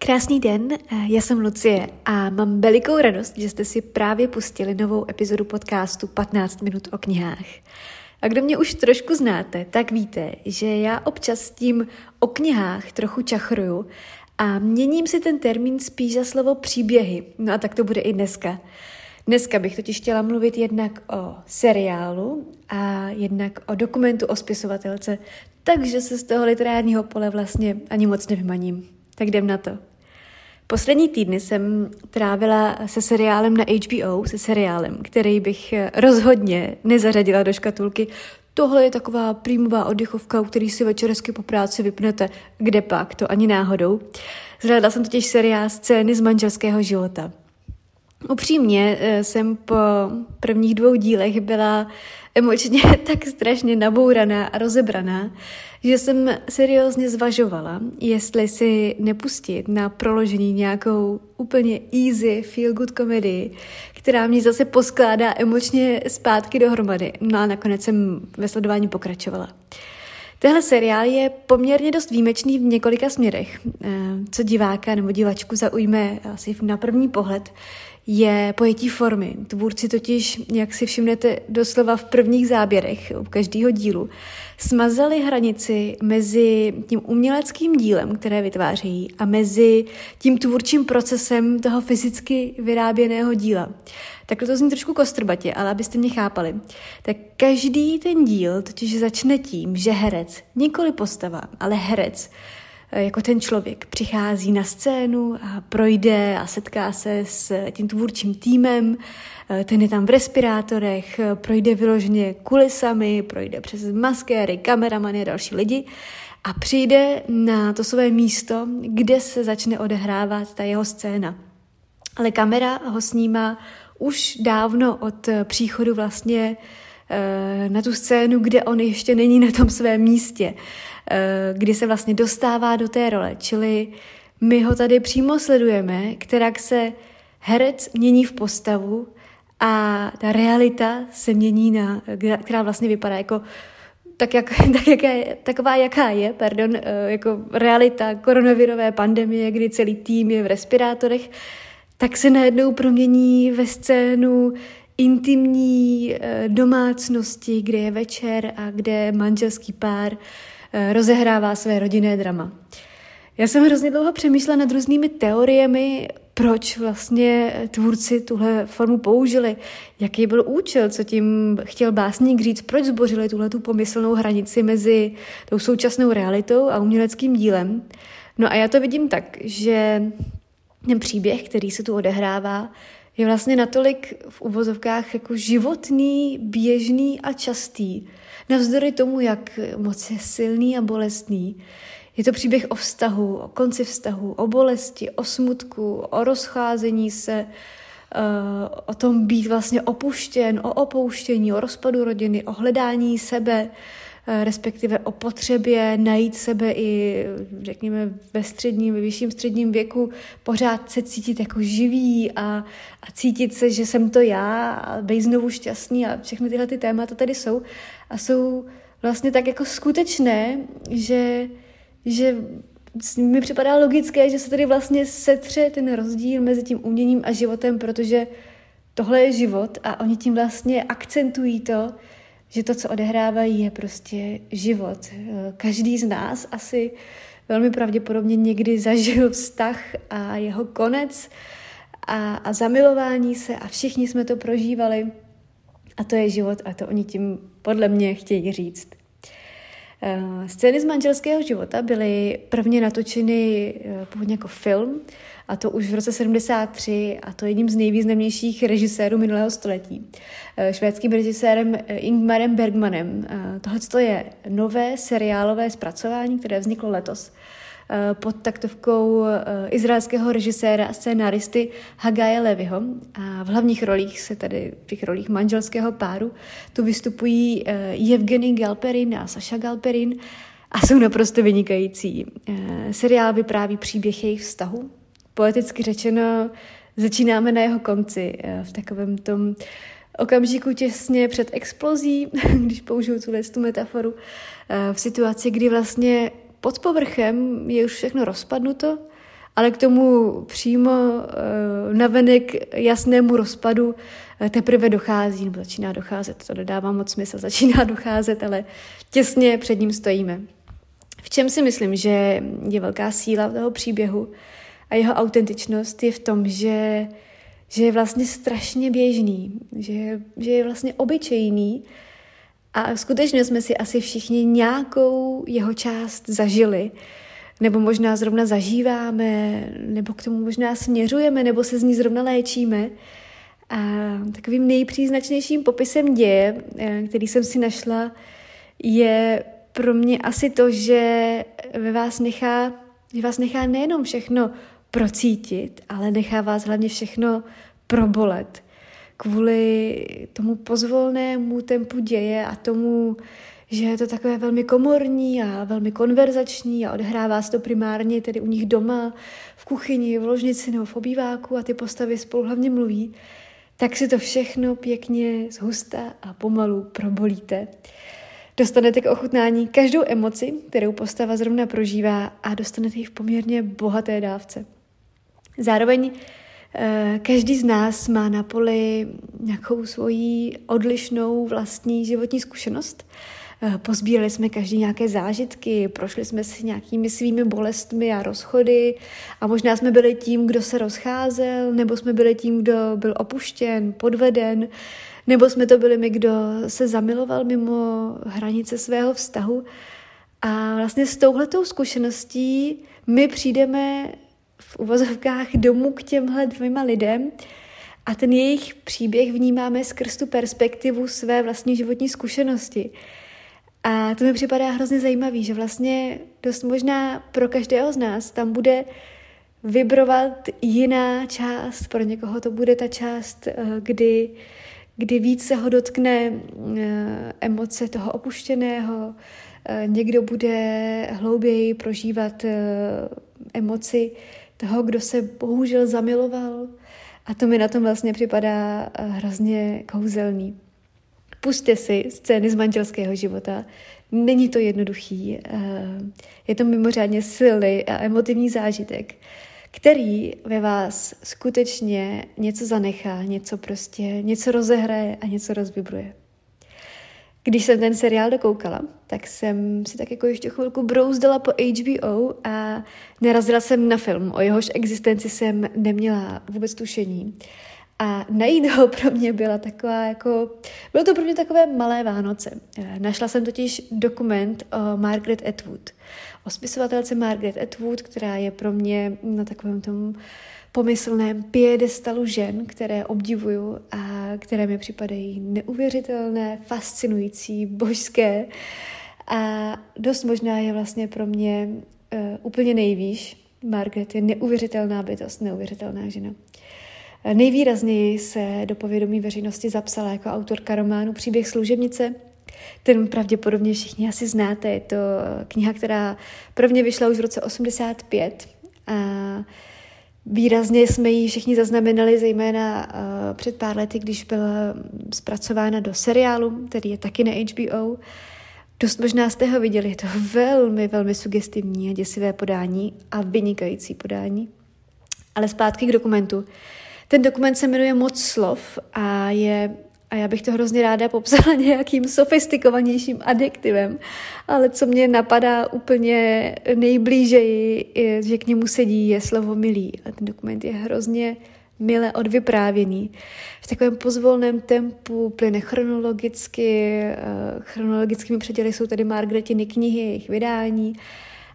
Krásný den, já jsem Lucie a mám velikou radost, že jste si právě pustili novou epizodu podcastu 15 minut o knihách. A kdo mě už trošku znáte, tak víte, že já občas s tím o knihách trochu čachruju a měním si ten termín spíš za slovo příběhy. No a tak to bude i dneska. Dneska bych totiž chtěla mluvit jednak o seriálu a jednak o dokumentu o spisovatelce, takže se z toho literárního pole vlastně ani moc nevymaním. Tak jdem na to. Poslední týdny jsem trávila se seriálem na HBO, se seriálem, který bych rozhodně nezařadila do škatulky. Tohle je taková prímová oddechovka, u který si večer hezky po práci vypnete. Kde pak, to ani náhodou. Zhledala jsem totiž seriál Scény z manželského života. Upřímně eh, jsem po prvních dvou dílech byla emočně tak strašně nabouraná a rozebraná, že jsem seriózně zvažovala, jestli si nepustit na proložení nějakou úplně easy feel good komedii, která mě zase poskládá emočně zpátky dohromady. No a nakonec jsem ve sledování pokračovala. Tenhle seriál je poměrně dost výjimečný v několika směrech. Eh, co diváka nebo divačku zaujme asi na první pohled, je pojetí formy. Tvůrci totiž, jak si všimnete doslova v prvních záběrech u každého dílu, smazali hranici mezi tím uměleckým dílem, které vytvářejí, a mezi tím tvůrčím procesem toho fyzicky vyráběného díla. Tak to zní trošku kostrbatě, ale abyste mě chápali. Tak každý ten díl totiž začne tím, že herec, nikoli postava, ale herec, jako ten člověk přichází na scénu a projde a setká se s tím tvůrčím týmem, eh, ten je tam v respirátorech, eh, projde vyloženě kulisami, projde přes maskéry, kameramany a další lidi a přijde na to své místo, kde se začne odehrávat ta jeho scéna. Ale kamera ho snímá už dávno od příchodu vlastně na tu scénu, kde on ještě není na tom svém místě. Eh, kdy se vlastně dostává do té role. Čili my ho tady přímo sledujeme, která se herec mění v postavu a ta realita se mění na, která vlastně vypadá jako tak, jak, tak jaká je, taková, jaká je, pardon, eh, jako realita koronavirové pandemie, kdy celý tým je v respirátorech, tak se najednou promění ve scénu intimní eh, domácnosti, kde je večer a kde manželský pár Eh, rozehrává své rodinné drama. Já jsem hrozně dlouho přemýšlela nad různými teoriemi, proč vlastně tvůrci tuhle formu použili, jaký byl účel, co tím chtěl básník říct, proč zbořili tuhle tu pomyslnou hranici mezi tou současnou realitou a uměleckým dílem. No a já to vidím tak, že ten příběh, který se tu odehrává, je vlastně natolik v uvozovkách jako životný, běžný a častý, Navzdory tomu, jak moc je silný a bolestný, je to příběh o vztahu, o konci vztahu, o bolesti, o smutku, o rozcházení se, eh, o tom být vlastně opuštěn, o opouštění, o rozpadu rodiny, o hledání sebe, respektive o potřebě najít sebe i, řekněme, ve středním, ve vyšším středním věku, pořád se cítit jako živý a, a cítit se, že jsem to já a být znovu šťastný a všechny tyhle ty témata tady jsou. A jsou vlastně tak jako skutečné, že, že mi připadá logické, že se tady vlastně setře ten rozdíl mezi tím uměním a životem, protože tohle je život a oni tím vlastně akcentují to, že to, co odehrávají, je prostě život. Každý z nás asi velmi pravděpodobně někdy zažil vztah a jeho konec a, a zamilování se a všichni jsme to prožívali. A to je život a to oni tím podle mě chtějí říct. Eh, scény z manželského života byly prvně natočeny eh, původně jako film, a to už v roce 73, a to jedním z nejvýznamnějších režisérů minulého století. Eh, švédským režisérem Ingmarem Bergmanem. Tohle je nové seriálové zpracování, které vzniklo letos pod taktovkou eh, izraelského režiséra a scénaristy Hagaje Levyho. A v hlavních rolích se tady, v těch rolích manželského páru, tu vystupují Evgeny eh, Galperin a Saša Galperin a jsou naprosto vynikající. Seriál vypráví příběh jejich vztahu. Poeticky řečeno, začínáme na jeho konci, v takovém tom okamžiku těsně před explozí, když použiju tuhle tu metaforu, v situaci, kdy vlastně pod povrchem je už všechno rozpadnuto, ale k tomu přímo uh, navenek jasnému rozpadu uh, teprve dochází, nebo začíná docházet, to nedává moc smysl, začíná docházet, ale těsně před ním stojíme. V čem si myslím, že je velká síla toho příběhu a jeho autentičnost je v tom, že, že je vlastně strašně běžný, že, že je vlastně obyčejný a skutečně jsme si asi všichni nějakou jeho část zažili, nebo možná zrovna zažíváme, nebo k tomu možná směřujeme, nebo se z ní zrovna léčíme. A takovým nejpříznačnějším popisem děje, eh, který jsem si našla, je pro mě asi to, že ve vás nechá, že vás nechá nejenom všechno procítit, ale nechá vás hlavně všechno probolet. Kvůli tomu pozvolnému tempu děje a tomu, že je to takové velmi komorní a velmi konverzační a odhrává se to primárně tedy u nich doma, v kuchyni, v ložnici nebo v obýváku a ty postavy spolu hlavně mluví, tak si to všechno pěkně zhusta a pomalu probolíte. Dostanete k ochutnání každou emoci, kterou postava zrovna prožívá a dostanete ji v poměrně bohaté dávce. Zároveň každý z nás má na poli nějakou svoji odlišnou vlastní životní zkušenost. Eh, pozbírali jsme každý nějaké zážitky, prošli jsme si nějakými svými bolestmi a rozchody a možná jsme byli tím, kdo se rozcházel, nebo jsme byli tím, kdo byl opuštěn, podveden, nebo jsme to byli my, kdo se zamiloval mimo hranice svého vztahu. A vlastně s touhletou zkušeností my přijdeme v uvozovkách domů k těmhle dvěma lidem a ten jejich příběh vnímáme skrz tu perspektivu své vlastní životní zkušenosti. A to mi připadá hrozně zajímavý, že vlastně dost možná pro každého z nás tam bude vibrovat jiná část. Pro někoho to bude ta část, eh, kdy kdy víc se ho dotkne eh, emoce toho opuštěného, eh, někdo bude hlouběji prožívat emoci toho, kdo se bohužel zamiloval. A to mi na tom vlastně připadá hrozně kouzelný. Puste si scény z manželského života. Není to jednoduchý. Je to mimořádně silný a emotivní zážitek který ve vás skutečně něco zanechá, něco prostě, něco rozehraje a něco rozvibruje. Když jsem ten seriál dokoukala, tak jsem si tak jako ještě chvilku brouzdala po HBO a narazila jsem na film, o jehož existenci jsem neměla vůbec tušení. A najít ho pro mě byla taková jako, bylo to pro mě takové malé Vánoce. Našla jsem totiž dokument o Margaret Atwood, o spisovatelce Margaret Atwood, která je pro mě na takovém tom pomyslném piedestalu žen, které obdivuju a které mi připadají neuvěřitelné, fascinující, božské. A dost možná je vlastně pro mě uh, úplně nejvýš. Margaret je neuvěřitelná bytost, neuvěřitelná žena. Nejvýrazněji se do povědomí veřejnosti zapsala jako autorka románu Příběh služebnice, ten pravděpodobně všichni asi znáte. Je to kniha, která prvně vyšla už v roce 85 a Výrazně jsme ji všichni zaznamenali, zejména uh, před pár lety, když byla zpracována do seriálu, který je taky na HBO. Dost možná jste ho viděli, je to velmi, velmi sugestivní a děsivé podání a vynikající podání. Ale zpátky k dokumentu. Ten dokument se jmenuje Moc slov a je a já bych to hrozně ráda popsala nějakým sofistikovanějším adjektivem, ale co mě napadá úplně nejblížeji, je, že k němu sedí, je slovo milý. A ten dokument je hrozně mile odvyprávěný. V takovém pozvolném tempu, plyne chronologicky, eh, chronologickými předěly jsou tady Margaretiny knihy, jejich vydání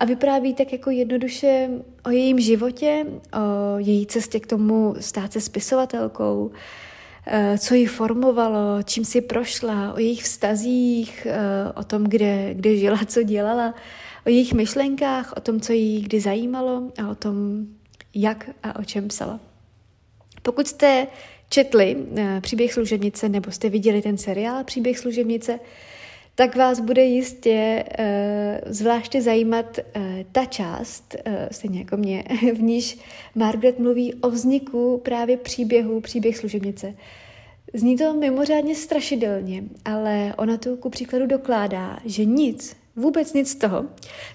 a vypráví tak jako jednoduše o jejím životě, o její cestě k tomu stát se spisovatelkou, co ji formovalo, čím si prošla, o jejich vztazích, eh, o tom, kde, kde žila, co dělala, o jejich myšlenkách, o tom, co jí kdy zajímalo a o tom, jak a o čem psala. Pokud jste četli eh, příběh služebnice nebo jste viděli ten seriál Příběh služebnice, tak vás bude jistě uh, zvláště zajímat uh, ta část, uh, stejně jako mě, v níž Margaret mluví o vzniku právě příběhu, příběh služebnice. Zní to mimořádně strašidelně, ale ona tu ku příkladu dokládá, že nic, vůbec nic z toho,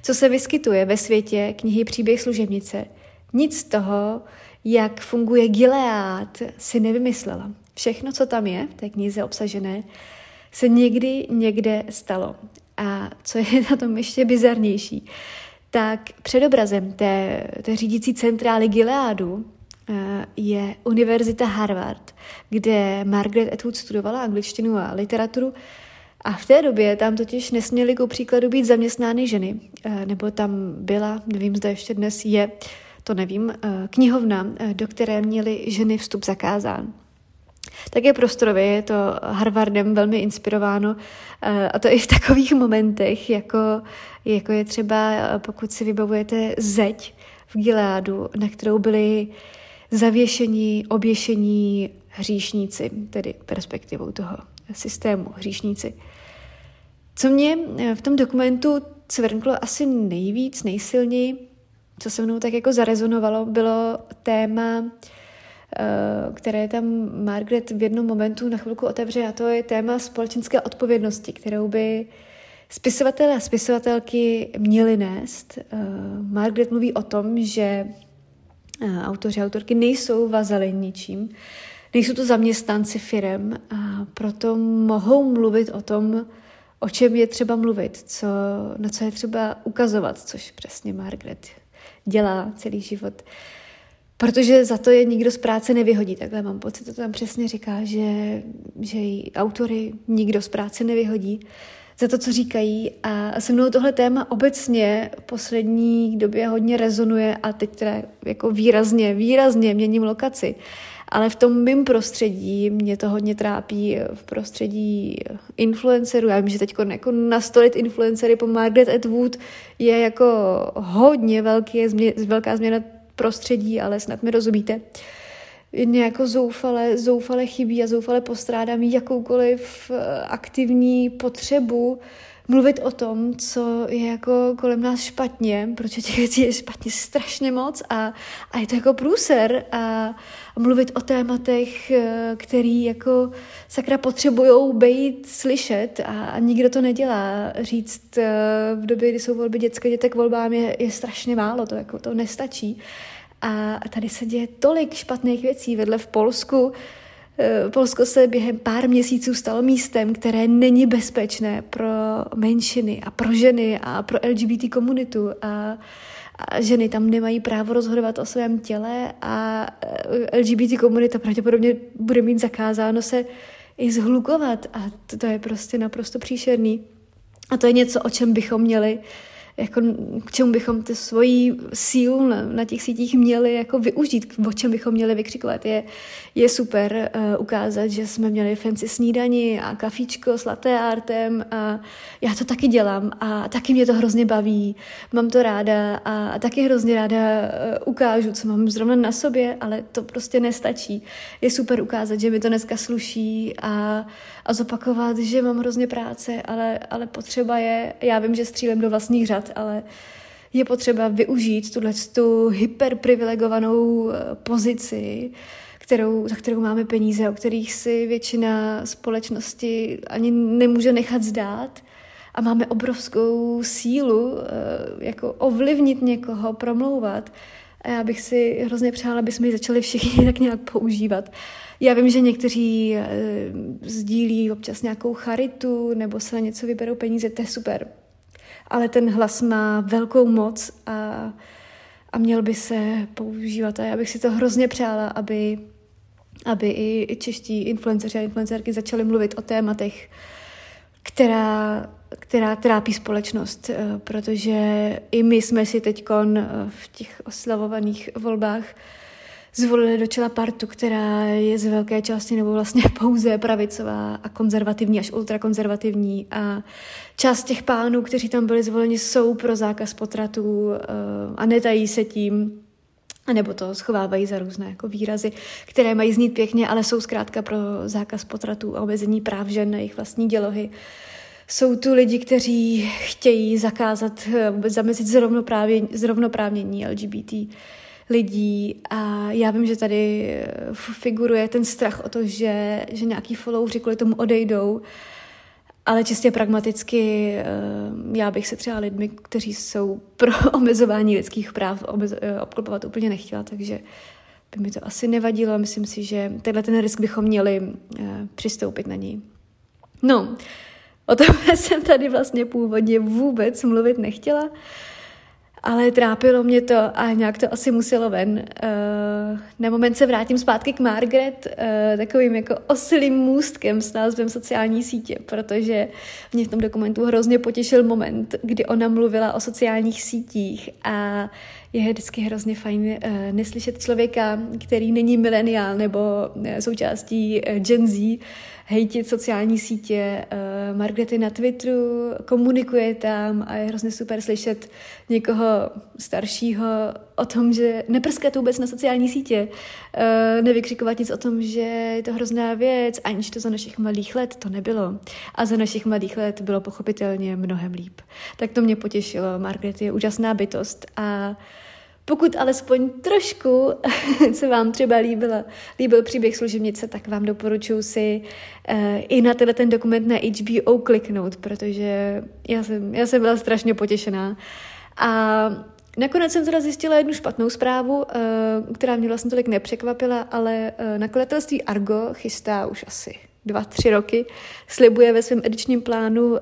co se vyskytuje ve světě knihy Příběh služebnice, Nic z toho, jak funguje Gilead, si nevymyslela. Všechno, co tam je v té knize obsažené, se někdy někde stalo. A co je na tom ještě bizarnější, tak předobrazem té, té řídící centrály Gileadu eh, je Univerzita Harvard, kde Margaret Atwood studovala angličtinu a literaturu a v té době tam totiž nesměly ku příkladu být zaměstnány ženy, eh, nebo tam byla, nevím, zda ještě dnes je, to nevím, eh, knihovna, do které měly ženy vstup zakázán. Také prostorově je to Harvardem velmi inspirováno a to i v takových momentech, jako, jako je třeba, pokud si vybavujete zeď v Gileádu, na kterou byli zavěšení, oběšení hříšníci, tedy perspektivou toho systému hříšníci. Co mě v tom dokumentu cvrnklo asi nejvíc, nejsilněji, co se mnou tak jako zarezonovalo, bylo téma Eh, které tam Margaret v jednom momentu na chvilku otevře a to je téma společenské odpovědnosti, kterou by spisovatelé a spisovatelky měli nést. Eh, Margaret mluví o tom, že eh, autoři a autorky nejsou vazali ničím, nejsou to zaměstnanci firem a proto mohou mluvit o tom, o čem je třeba mluvit, co, na co je třeba ukazovat, což přesně Margaret dělá celý život. Uh, protože za to je nikdo z práce nevyhodí. Takhle mám pocit, to tam přesně říká, že, že její autory nikdo z práce nevyhodí za to, co říkají. A se mnou tohle téma obecně v poslední době hodně rezonuje a teď teda jako výrazně, výrazně měním lokaci. Ale v tom mým prostředí mě to hodně trápí v prostředí influencerů. Já vím, že teď jako nastolit influencery po Margaret Atwood je jako hodně velký, velká změna prostředí, ale snad mi rozumíte. Nějako zoufale, zoufale chybí a zoufale postrádám jakoukoliv eh, aktivní potřebu mluvit o tom, co je jako kolem nás špatně, protože těch věcí je špatně strašně moc a, a je to jako průser a, a mluvit o tématech, eh, který jako sakra potřebujou být slyšet a, a nikdo to nedělá. Říct eh, v době, kdy jsou volby dětské dětek volbám je, je strašně málo, to jako to nestačí. A tady se děje tolik špatných věcí. Vedle v Polsku Polsko se během pár měsíců stalo místem, které není bezpečné pro menšiny a pro ženy a pro LGBT komunitu a, a ženy tam nemají právo rozhodovat o svém těle a eh, LGBT komunita pravděpodobně bude mít zakázáno se i zhlukovat a to, to je prostě naprosto příšerný. A to je něco, o čem bychom měli jako k čemu bychom ty svoji sílu na, na těch sítích měli jako využít, o čem bychom měli vykřikovat. Je, je super uh, ukázat, že jsme měli fancy snídani a kafíčko s latte artem a já to taky dělám a taky mě to hrozně baví, mám to ráda a, a taky hrozně ráda uh, ukážu, co mám zrovna na sobě, ale to prostě nestačí. Je super ukázat, že mi to dneska sluší a, a zopakovat, že mám hrozně práce, ale, ale potřeba je, já vím, že střílem do vlastních řad, ale je potřeba využít tuhle tu hyperprivilegovanou eh, pozici, kterou, za kterou máme peníze, o kterých si většina společnosti ani nemůže nechat zdát. A máme obrovskou sílu eh, jako ovlivnit někoho, promlouvat. A já bych si hrozně přála, aby jsme ji začali všichni tak nějak používat. Já vím, že někteří e, sdílí občas nějakou charitu nebo se na něco vyberou peníze, to je super. Ale ten hlas má velkou moc a, a měl by se používat. A já bych si to hrozně přála, aby, aby i čeští influenceři a influencerky začali mluvit o tématech, která, která trápí společnost, eh, protože i my jsme si teď eh, v těch oslavovaných volbách zvolili do čela partu, která je z velké části nebo vlastně pouze pravicová a konzervativní až ultrakonzervativní a část těch pánů, kteří tam byli zvoleni, jsou pro zákaz potratů eh, a netají se tím, nebo to schovávají za různé jako výrazy, které mají znít pěkně, ale jsou zkrátka pro zákaz potratů a omezení práv žen na jejich vlastní dělohy. Jsou tu lidi, kteří chtějí zakázat, vůbec eh, zamezit zrovnoprávnění LGBT lidí a já vím, že tady eh, figuruje ten strach o to, že, že nějaký followři kvůli tomu odejdou ale čistě pragmaticky eh, já bych se třeba lidmi, kteří jsou pro omezování lidských práv, eh, obklopovat úplně nechtěla, takže by mi to asi nevadilo. Myslím si, že tenhle ten risk bychom měli přistoupit na něj. No, o tom jsem tady vlastně původně vůbec mluvit nechtěla ale trápilo mě to a nějak to asi muselo ven. Uh, na moment se vrátím zpátky k Margaret uh, takovým jako osilým můstkem s názvem sociální sítě, protože mě v tom dokumentu hrozně potěšil moment, kdy ona mluvila o sociálních sítích a je vždycky hrozně fajn uh, neslyšet člověka, který není mileniál nebo součástí Gen Z, hejtit sociální sítě. Uh, Margaret je na Twitteru, komunikuje tam a je hrozně super slyšet někoho staršího o tom, že neprskat vůbec na sociální sítě, uh, nevykřikovat nic o tom, že je to hrozná věc, aniž to za našich malých let to nebylo. A za našich malých let bylo pochopitelně mnohem líp. Tak to mě potěšilo. Margaret je úžasná bytost a pokud alespoň trošku se vám třeba líbila, líbil příběh služebnice, tak vám doporučuji si uh, i na tenhle ten dokument na HBO kliknout, protože já jsem, já jsem byla strašně potěšená. A Nakonec jsem teda zjistila jednu špatnou zprávu, eh, která mě vlastně tolik nepřekvapila, ale uh, nakladatelství Argo chystá už asi dva, tři roky, slibuje ve svém edičním plánu uh,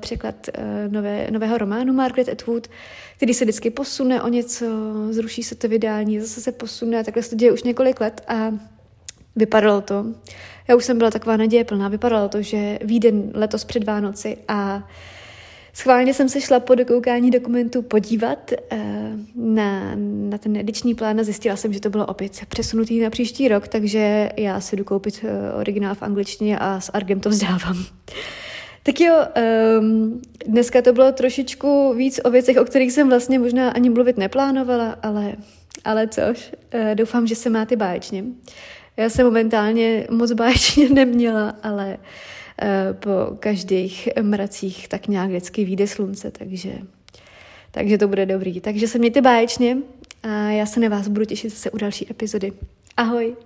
překlad uh, nové, nového románu Margaret Atwood, který se vždycky posune o něco, zruší se to vydání, zase se posune a takhle se to děje už několik let a vypadalo to. Já už jsem byla taková naděje plná, vypadalo to, že vyjde letos před Vánoci a uh, Schválně jsem se šla po dokoukání dokumentu podívat uh, na, na ten ediční plán a zjistila jsem, že to bylo opět přesunutý na příští rok, takže já si jdu koupit uh, originál v angličtině a s Argem to vzdávám. Tak jo, um, dneska to bylo trošičku víc o věcech, o kterých jsem vlastně možná ani mluvit neplánovala, ale, ale což, uh, doufám, že se máte báječně. Já jsem momentálně moc báječně neměla, ale uh, Eh, po každých mracích tak nějak vždycky vyjde slunce, takže, takže to bude dobrý. Takže se mějte báječně a já se na vás budu těšit zase u další epizody. Ahoj!